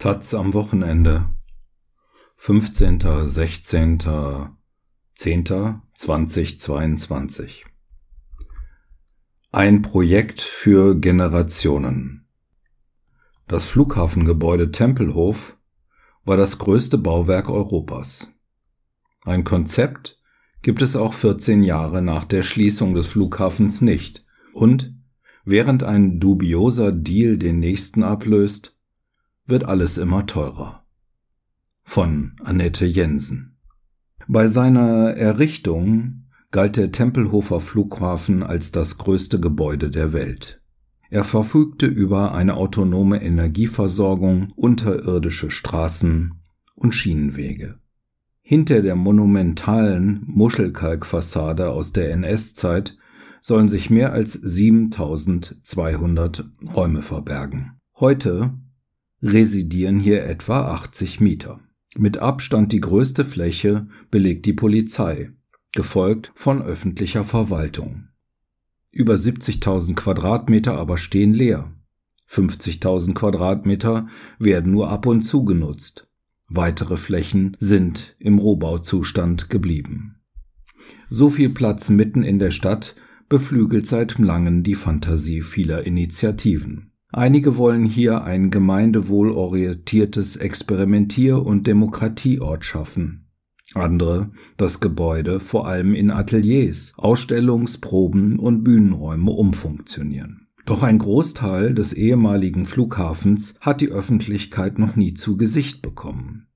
Taz am Wochenende 15. 16. 10. 2022 Ein Projekt für Generationen Das Flughafengebäude Tempelhof war das größte Bauwerk Europas. Ein Konzept gibt es auch 14 Jahre nach der Schließung des Flughafens nicht und während ein dubioser Deal den nächsten ablöst, wird alles immer teurer. Von Annette Jensen. Bei seiner Errichtung galt der Tempelhofer Flughafen als das größte Gebäude der Welt. Er verfügte über eine autonome Energieversorgung, unterirdische Straßen und Schienenwege. Hinter der monumentalen Muschelkalkfassade aus der NS-Zeit sollen sich mehr als 7200 Räume verbergen. Heute residieren hier etwa 80 Mieter. Mit Abstand die größte Fläche belegt die Polizei, gefolgt von öffentlicher Verwaltung. Über 70.000 Quadratmeter aber stehen leer. 50.000 Quadratmeter werden nur ab und zu genutzt. Weitere Flächen sind im Rohbauzustand geblieben. So viel Platz mitten in der Stadt beflügelt seit langem die Fantasie vieler Initiativen. Einige wollen hier ein gemeindewohlorientiertes Experimentier- und Demokratieort schaffen. Andere das Gebäude vor allem in Ateliers, Ausstellungs-, Proben- und Bühnenräume umfunktionieren. Doch ein Großteil des ehemaligen Flughafens hat die Öffentlichkeit noch nie zu Gesicht bekommen.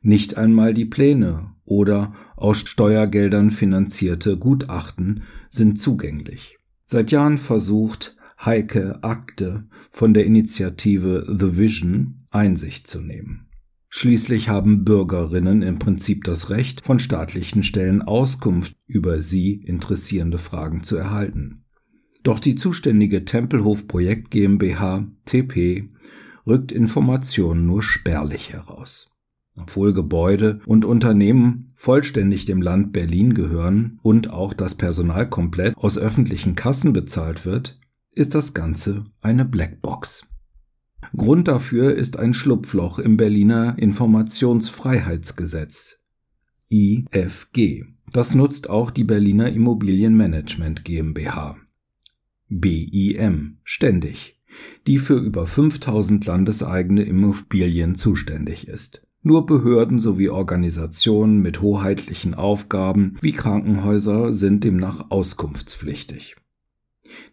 Nicht einmal die Pläne oder aus Steuergeldern finanzierte Gutachten sind zugänglich. Seit Jahren versucht Heike Akte von der Initiative The Vision Einsicht zu nehmen. Schließlich haben Bürgerinnen im Prinzip das Recht, von staatlichen Stellen Auskunft über sie interessierende Fragen zu erhalten. Doch die zuständige Tempelhof Projekt GmbH TP rückt Informationen nur spärlich heraus. Obwohl Gebäude und Unternehmen vollständig dem Land Berlin gehören und auch das Personal komplett aus öffentlichen Kassen bezahlt wird, ist das Ganze eine Blackbox. Grund dafür ist ein Schlupfloch im Berliner Informationsfreiheitsgesetz IFG. Das nutzt auch die Berliner Immobilienmanagement GmbH BIM ständig, die für über 5000 landeseigene Immobilien zuständig ist. Nur Behörden sowie Organisationen mit hoheitlichen Aufgaben wie Krankenhäuser sind demnach auskunftspflichtig.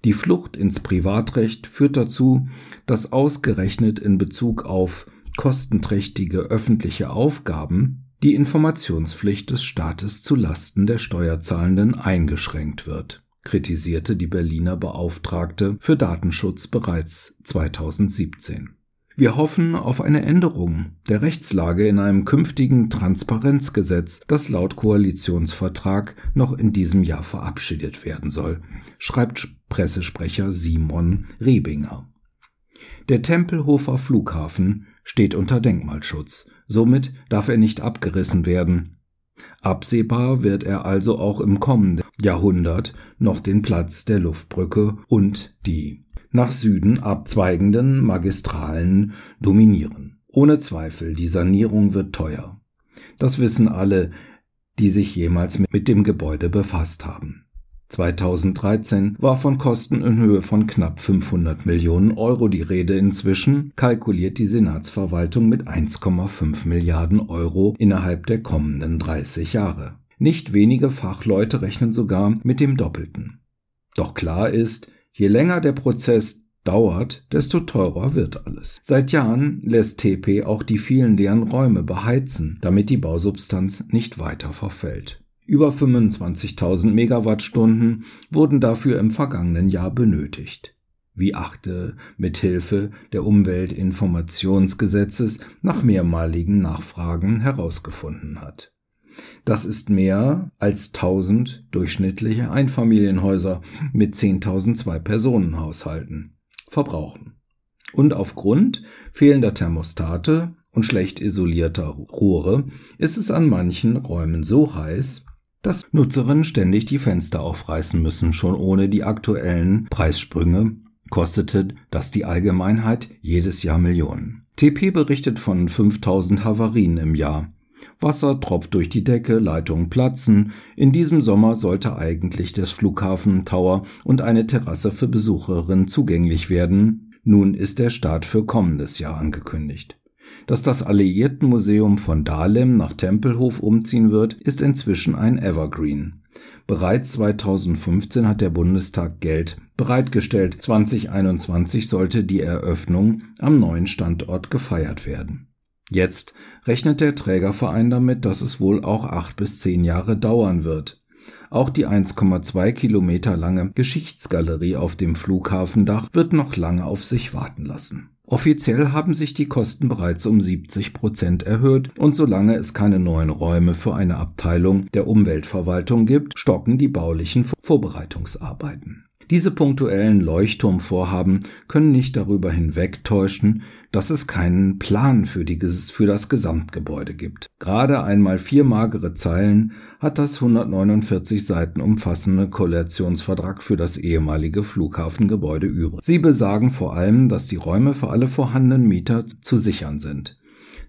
Die Flucht ins Privatrecht führt dazu, dass ausgerechnet in Bezug auf kostenträchtige öffentliche Aufgaben die Informationspflicht des Staates zu Lasten der Steuerzahlenden eingeschränkt wird, kritisierte die Berliner Beauftragte für Datenschutz bereits 2017 wir hoffen auf eine Änderung der Rechtslage in einem künftigen Transparenzgesetz, das laut Koalitionsvertrag noch in diesem Jahr verabschiedet werden soll, schreibt Pressesprecher Simon Rebinger. Der Tempelhofer Flughafen steht unter Denkmalschutz, somit darf er nicht abgerissen werden. Absehbar wird er also auch im kommenden Jahrhundert noch den Platz der Luftbrücke und die nach Süden abzweigenden Magistralen dominieren. Ohne Zweifel, die Sanierung wird teuer. Das wissen alle, die sich jemals mit dem Gebäude befasst haben. 2013 war von Kosten in Höhe von knapp 500 Millionen Euro die Rede. Inzwischen kalkuliert die Senatsverwaltung mit 1,5 Milliarden Euro innerhalb der kommenden 30 Jahre. Nicht wenige Fachleute rechnen sogar mit dem Doppelten. Doch klar ist, Je länger der Prozess dauert, desto teurer wird alles. Seit Jahren lässt TP auch die vielen leeren Räume beheizen, damit die Bausubstanz nicht weiter verfällt. Über 25.000 Megawattstunden wurden dafür im vergangenen Jahr benötigt. Wie Achte mit Hilfe der Umweltinformationsgesetzes nach mehrmaligen Nachfragen herausgefunden hat. Das ist mehr als 1000 durchschnittliche Einfamilienhäuser mit 10.000 Zwei-Personen-Haushalten verbrauchen. Und aufgrund fehlender Thermostate und schlecht isolierter Rohre ist es an manchen Räumen so heiß, dass Nutzerinnen ständig die Fenster aufreißen müssen. Schon ohne die aktuellen Preissprünge kostete das die Allgemeinheit jedes Jahr Millionen. TP berichtet von 5000 Havarien im Jahr. Wasser tropft durch die Decke, Leitungen platzen. In diesem Sommer sollte eigentlich das Flughafen Tower und eine Terrasse für Besucherinnen zugänglich werden. Nun ist der Start für kommendes Jahr angekündigt. Dass das Alliiertenmuseum von Dahlem nach Tempelhof umziehen wird, ist inzwischen ein Evergreen. Bereits 2015 hat der Bundestag Geld bereitgestellt. 2021 sollte die Eröffnung am neuen Standort gefeiert werden. Jetzt rechnet der Trägerverein damit, dass es wohl auch acht bis zehn Jahre dauern wird. Auch die 1,2 Kilometer lange Geschichtsgalerie auf dem Flughafendach wird noch lange auf sich warten lassen. Offiziell haben sich die Kosten bereits um 70 Prozent erhöht und solange es keine neuen Räume für eine Abteilung der Umweltverwaltung gibt, stocken die baulichen Vorbereitungsarbeiten. Diese punktuellen Leuchtturmvorhaben können nicht darüber hinwegtäuschen, dass es keinen Plan für, die, für das Gesamtgebäude gibt. Gerade einmal vier magere Zeilen hat das 149 Seiten umfassende Koalitionsvertrag für das ehemalige Flughafengebäude übrig. Sie besagen vor allem, dass die Räume für alle vorhandenen Mieter zu sichern sind.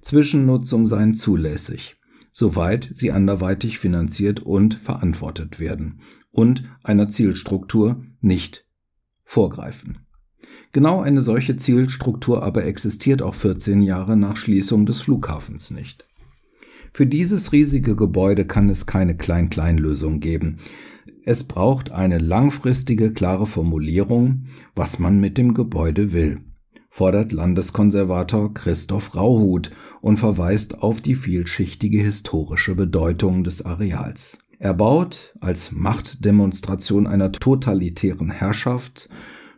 Zwischennutzung seien zulässig soweit sie anderweitig finanziert und verantwortet werden und einer Zielstruktur nicht vorgreifen. Genau eine solche Zielstruktur aber existiert auch 14 Jahre nach Schließung des Flughafens nicht. Für dieses riesige Gebäude kann es keine Klein-Klein-Lösung geben. Es braucht eine langfristige, klare Formulierung, was man mit dem Gebäude will, fordert Landeskonservator Christoph Rauhut und verweist auf die vielschichtige historische Bedeutung des Areals. Erbaut als Machtdemonstration einer totalitären Herrschaft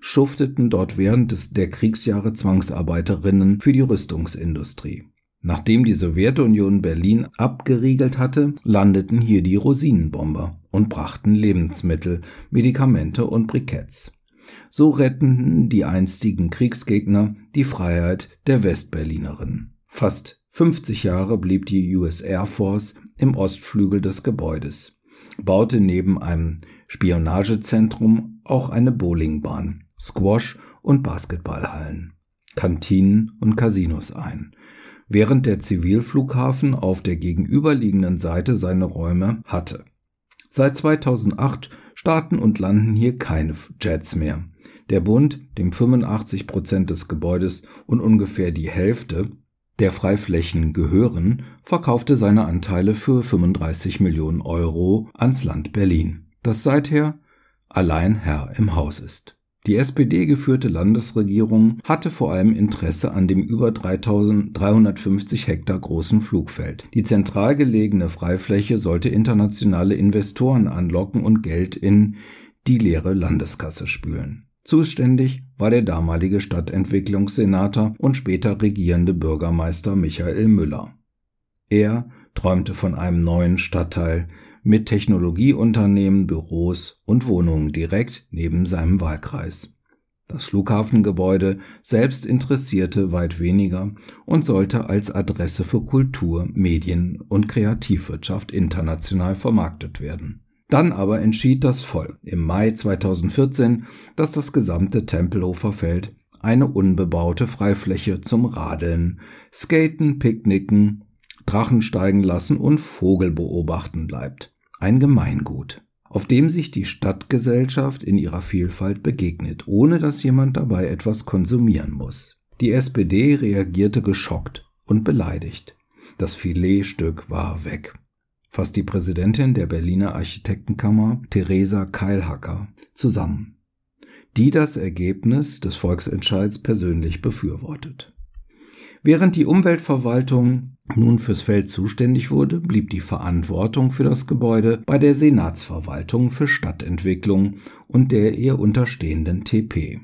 schufteten dort während des, der Kriegsjahre Zwangsarbeiterinnen für die Rüstungsindustrie. Nachdem die Sowjetunion Berlin abgeriegelt hatte, landeten hier die Rosinenbomber und brachten Lebensmittel, Medikamente und Briketts. So retteten die einstigen Kriegsgegner die Freiheit der Westberlinerinnen. Fast 50 Jahre blieb die US Air Force im Ostflügel des Gebäudes, baute neben einem Spionagezentrum auch eine Bowlingbahn, Squash- und Basketballhallen, Kantinen und Casinos ein, während der Zivilflughafen auf der gegenüberliegenden Seite seine Räume hatte. Seit 2008 starten und landen hier keine Jets mehr. Der Bund, dem 85 Prozent des Gebäudes und ungefähr die Hälfte der Freiflächen gehören, verkaufte seine Anteile für 35 Millionen Euro ans Land Berlin, das seither allein Herr im Haus ist. Die SPD-geführte Landesregierung hatte vor allem Interesse an dem über 3350 Hektar großen Flugfeld. Die zentral gelegene Freifläche sollte internationale Investoren anlocken und Geld in die leere Landeskasse spülen. Zuständig war der damalige Stadtentwicklungssenator und später regierende Bürgermeister Michael Müller. Er träumte von einem neuen Stadtteil mit Technologieunternehmen, Büros und Wohnungen direkt neben seinem Wahlkreis. Das Flughafengebäude selbst interessierte weit weniger und sollte als Adresse für Kultur, Medien und Kreativwirtschaft international vermarktet werden. Dann aber entschied das Volk im Mai 2014, dass das gesamte Tempelhofer Feld eine unbebaute Freifläche zum Radeln, Skaten, Picknicken, Drachen steigen lassen und Vogel beobachten bleibt. Ein Gemeingut, auf dem sich die Stadtgesellschaft in ihrer Vielfalt begegnet, ohne dass jemand dabei etwas konsumieren muss. Die SPD reagierte geschockt und beleidigt. Das Filetstück war weg fasst die Präsidentin der Berliner Architektenkammer, Theresa Keilhacker, zusammen, die das Ergebnis des Volksentscheids persönlich befürwortet. Während die Umweltverwaltung nun fürs Feld zuständig wurde, blieb die Verantwortung für das Gebäude bei der Senatsverwaltung für Stadtentwicklung und der ihr unterstehenden TP.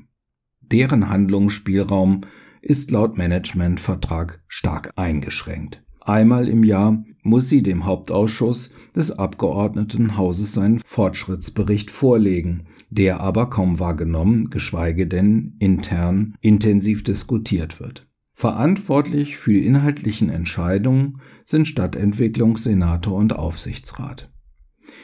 Deren Handlungsspielraum ist laut Managementvertrag stark eingeschränkt. Einmal im Jahr muss sie dem Hauptausschuss des Abgeordnetenhauses seinen Fortschrittsbericht vorlegen, der aber kaum wahrgenommen, geschweige denn intern intensiv diskutiert wird. Verantwortlich für die inhaltlichen Entscheidungen sind Stadtentwicklungssenator und Aufsichtsrat.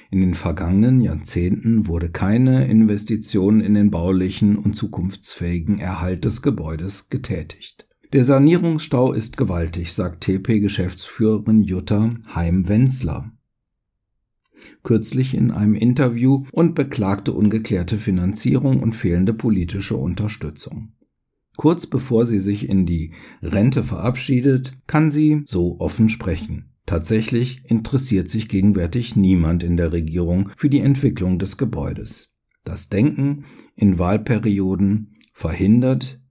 In den vergangenen Jahrzehnten wurde keine Investition in den baulichen und zukunftsfähigen Erhalt des Gebäudes getätigt. Der Sanierungsstau ist gewaltig, sagt TP-Geschäftsführerin Jutta Heim-Wenzler kürzlich in einem Interview und beklagte ungeklärte Finanzierung und fehlende politische Unterstützung. Kurz bevor sie sich in die Rente verabschiedet, kann sie so offen sprechen. Tatsächlich interessiert sich gegenwärtig niemand in der Regierung für die Entwicklung des Gebäudes. Das Denken in Wahlperioden verhindert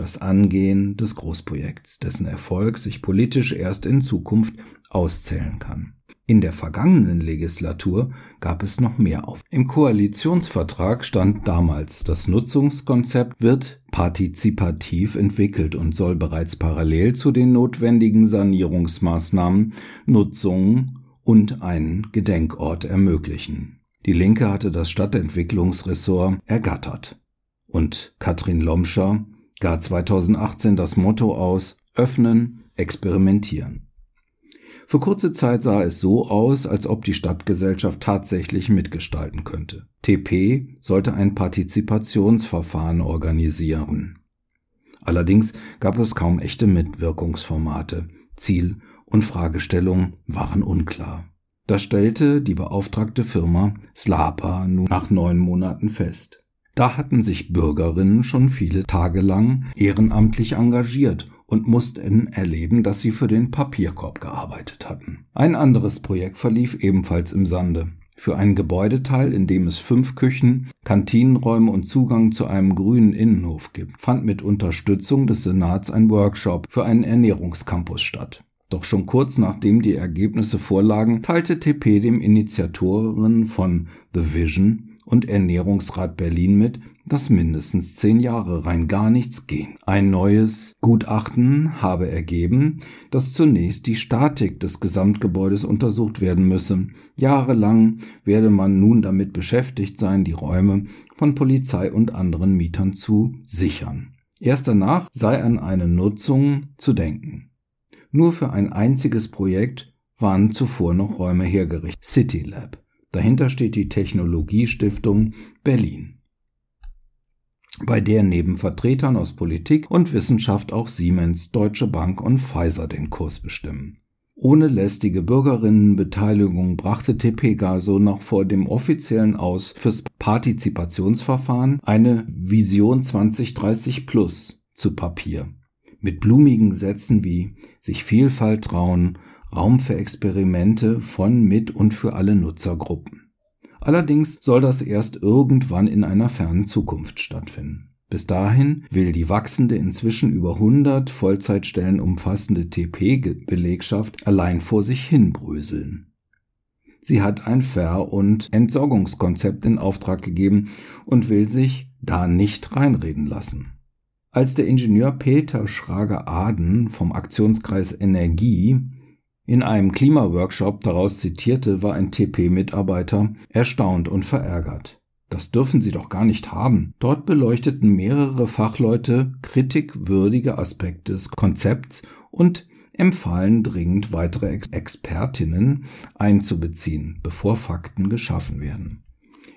das Angehen des Großprojekts, dessen Erfolg sich politisch erst in Zukunft auszählen kann. In der vergangenen Legislatur gab es noch mehr auf. Im Koalitionsvertrag stand damals, das Nutzungskonzept wird partizipativ entwickelt und soll bereits parallel zu den notwendigen Sanierungsmaßnahmen Nutzung und einen Gedenkort ermöglichen. Die Linke hatte das Stadtentwicklungsressort ergattert. Und Katrin Lomscher gar 2018 das Motto aus Öffnen, experimentieren. Für kurze Zeit sah es so aus, als ob die Stadtgesellschaft tatsächlich mitgestalten könnte. TP sollte ein Partizipationsverfahren organisieren. Allerdings gab es kaum echte Mitwirkungsformate. Ziel und Fragestellung waren unklar. Das stellte die beauftragte Firma Slapa nun nach neun Monaten fest. Da hatten sich Bürgerinnen schon viele Tage lang ehrenamtlich engagiert und mussten erleben, dass sie für den Papierkorb gearbeitet hatten. Ein anderes Projekt verlief ebenfalls im Sande. Für einen Gebäudeteil, in dem es fünf Küchen, Kantinenräume und Zugang zu einem grünen Innenhof gibt, fand mit Unterstützung des Senats ein Workshop für einen Ernährungscampus statt. Doch schon kurz nachdem die Ergebnisse vorlagen, teilte TP dem Initiatoren von The Vision und Ernährungsrat Berlin mit, dass mindestens zehn Jahre rein gar nichts ging. Ein neues Gutachten habe ergeben, dass zunächst die Statik des Gesamtgebäudes untersucht werden müsse. Jahrelang werde man nun damit beschäftigt sein, die Räume von Polizei und anderen Mietern zu sichern. Erst danach sei an eine Nutzung zu denken. Nur für ein einziges Projekt waren zuvor noch Räume hergerichtet. City Lab. Dahinter steht die Technologiestiftung Berlin, bei der neben Vertretern aus Politik und Wissenschaft auch Siemens, Deutsche Bank und Pfizer den Kurs bestimmen. Ohne lästige Bürgerinnenbeteiligung brachte TPGA so noch vor dem offiziellen Aus fürs Partizipationsverfahren eine Vision 2030 Plus zu Papier. Mit blumigen Sätzen wie sich Vielfalt trauen, Raum für Experimente von, mit und für alle Nutzergruppen. Allerdings soll das erst irgendwann in einer fernen Zukunft stattfinden. Bis dahin will die wachsende, inzwischen über 100 Vollzeitstellen umfassende TP-Belegschaft allein vor sich hin bröseln. Sie hat ein Ver- und Entsorgungskonzept in Auftrag gegeben und will sich da nicht reinreden lassen. Als der Ingenieur Peter Schrager-Aden vom Aktionskreis Energie in einem Klimaworkshop daraus zitierte, war ein TP-Mitarbeiter erstaunt und verärgert. Das dürfen Sie doch gar nicht haben. Dort beleuchteten mehrere Fachleute kritikwürdige Aspekte des Konzepts und empfahlen dringend weitere Ex Expertinnen einzubeziehen, bevor Fakten geschaffen werden.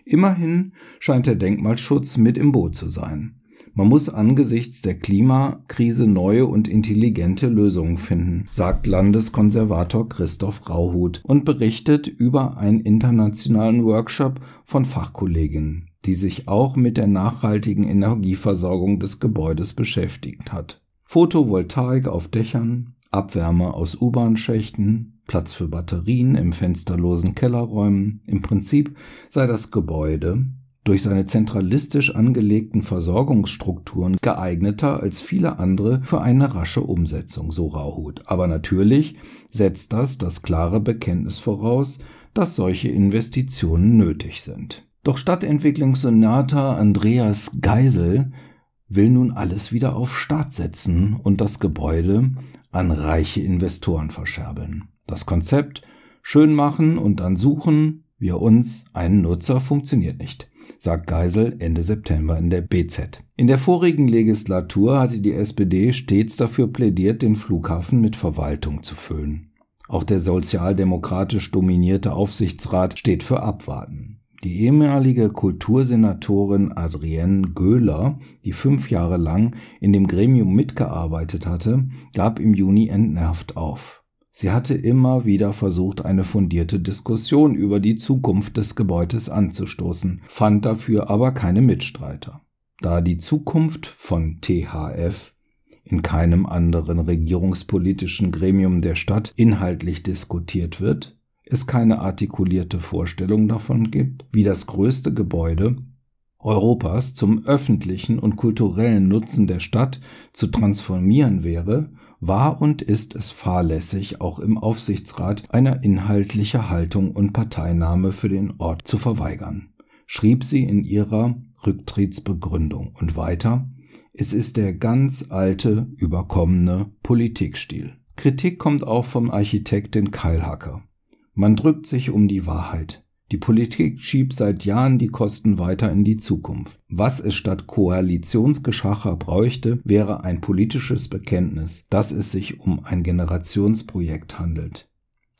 Immerhin scheint der Denkmalschutz mit im Boot zu sein. Man muss angesichts der Klimakrise neue und intelligente Lösungen finden, sagt Landeskonservator Christoph Rauhut und berichtet über einen internationalen Workshop von Fachkolleginnen, die sich auch mit der nachhaltigen Energieversorgung des Gebäudes beschäftigt hat. Photovoltaik auf Dächern, Abwärme aus U-Bahn-Schächten, Platz für Batterien im fensterlosen Kellerräumen. Im Prinzip sei das Gebäude durch seine zentralistisch angelegten Versorgungsstrukturen geeigneter als viele andere für eine rasche Umsetzung, so Rauhut. Aber natürlich setzt das das klare Bekenntnis voraus, dass solche Investitionen nötig sind. Doch Stadtentwicklungssenator Andreas Geisel will nun alles wieder auf Start setzen und das Gebäude an reiche Investoren verscherbeln. Das Konzept schön machen und dann suchen wir uns einen Nutzer funktioniert nicht sagt Geisel Ende September in der BZ. In der vorigen Legislatur hatte die SPD stets dafür plädiert, den Flughafen mit Verwaltung zu füllen. Auch der sozialdemokratisch dominierte Aufsichtsrat steht für Abwarten. Die ehemalige Kultursenatorin Adrienne Göhler, die fünf Jahre lang in dem Gremium mitgearbeitet hatte, gab im Juni entnervt auf. Sie hatte immer wieder versucht, eine fundierte Diskussion über die Zukunft des Gebäudes anzustoßen, fand dafür aber keine Mitstreiter. Da die Zukunft von THF in keinem anderen regierungspolitischen Gremium der Stadt inhaltlich diskutiert wird, es keine artikulierte Vorstellung davon gibt, wie das größte Gebäude Europas zum öffentlichen und kulturellen Nutzen der Stadt zu transformieren wäre, war und ist es fahrlässig, auch im Aufsichtsrat eine inhaltliche Haltung und Parteinahme für den Ort zu verweigern, schrieb sie in ihrer Rücktrittsbegründung und weiter, es ist der ganz alte, überkommene Politikstil. Kritik kommt auch vom Architekten Keilhacker. Man drückt sich um die Wahrheit. Die Politik schiebt seit Jahren die Kosten weiter in die Zukunft. Was es statt Koalitionsgeschacher bräuchte, wäre ein politisches Bekenntnis, dass es sich um ein Generationsprojekt handelt.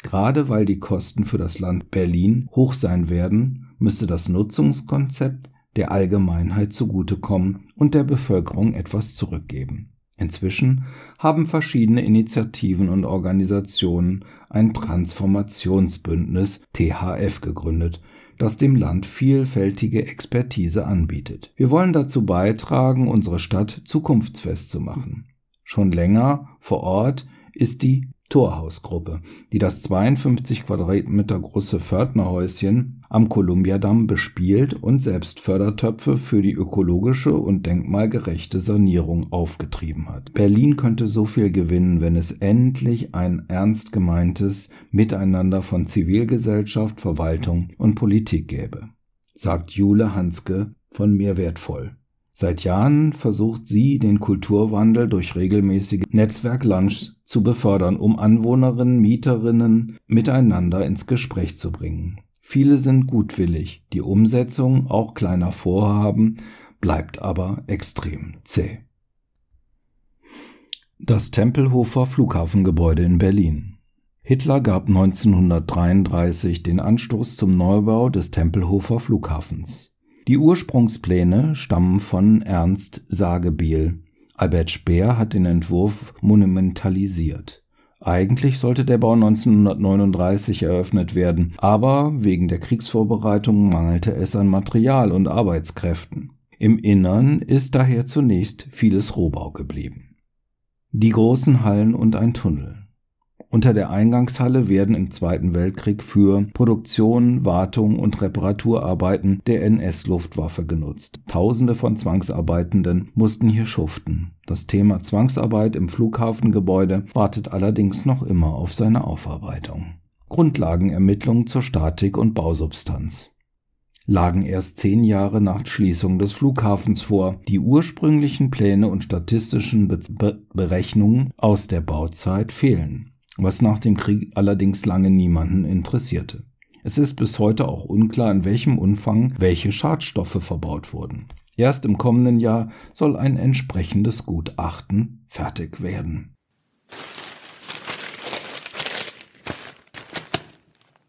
Gerade weil die Kosten für das Land Berlin hoch sein werden, müsste das Nutzungskonzept der Allgemeinheit zugutekommen und der Bevölkerung etwas zurückgeben. Inzwischen haben verschiedene Initiativen und Organisationen ein Transformationsbündnis THF gegründet, das dem Land vielfältige Expertise anbietet. Wir wollen dazu beitragen, unsere Stadt zukunftsfest zu machen. Schon länger vor Ort ist die Torhausgruppe, die das 52 Quadratmeter große Pförtnerhäuschen am Kolumbiadamm bespielt und selbst Fördertöpfe für die ökologische und denkmalgerechte Sanierung aufgetrieben hat. Berlin könnte so viel gewinnen, wenn es endlich ein ernst gemeintes Miteinander von Zivilgesellschaft, Verwaltung und Politik gäbe, sagt Jule Hanske von Mir wertvoll. Seit Jahren versucht sie, den Kulturwandel durch regelmäßige Netzwerklunchs zu befördern, um Anwohnerinnen, Mieterinnen miteinander ins Gespräch zu bringen. Viele sind gutwillig, die Umsetzung auch kleiner Vorhaben bleibt aber extrem zäh. Das Tempelhofer Flughafengebäude in Berlin. Hitler gab 1933 den Anstoß zum Neubau des Tempelhofer Flughafens. Die Ursprungspläne stammen von Ernst Sagebiel. Albert Speer hat den Entwurf monumentalisiert. Eigentlich sollte der Bau 1939 eröffnet werden, aber wegen der Kriegsvorbereitungen mangelte es an Material und Arbeitskräften. Im Innern ist daher zunächst vieles Rohbau geblieben. Die großen Hallen und ein Tunnel. Unter der Eingangshalle werden im Zweiten Weltkrieg für Produktion, Wartung und Reparaturarbeiten der NS-Luftwaffe genutzt. Tausende von Zwangsarbeitenden mussten hier schuften. Das Thema Zwangsarbeit im Flughafengebäude wartet allerdings noch immer auf seine Aufarbeitung. Grundlagenermittlungen zur Statik und Bausubstanz lagen erst zehn Jahre nach Schließung des Flughafens vor. Die ursprünglichen Pläne und statistischen Be Berechnungen aus der Bauzeit fehlen was nach dem Krieg allerdings lange niemanden interessierte. Es ist bis heute auch unklar, in welchem Umfang welche Schadstoffe verbaut wurden. Erst im kommenden Jahr soll ein entsprechendes Gutachten fertig werden.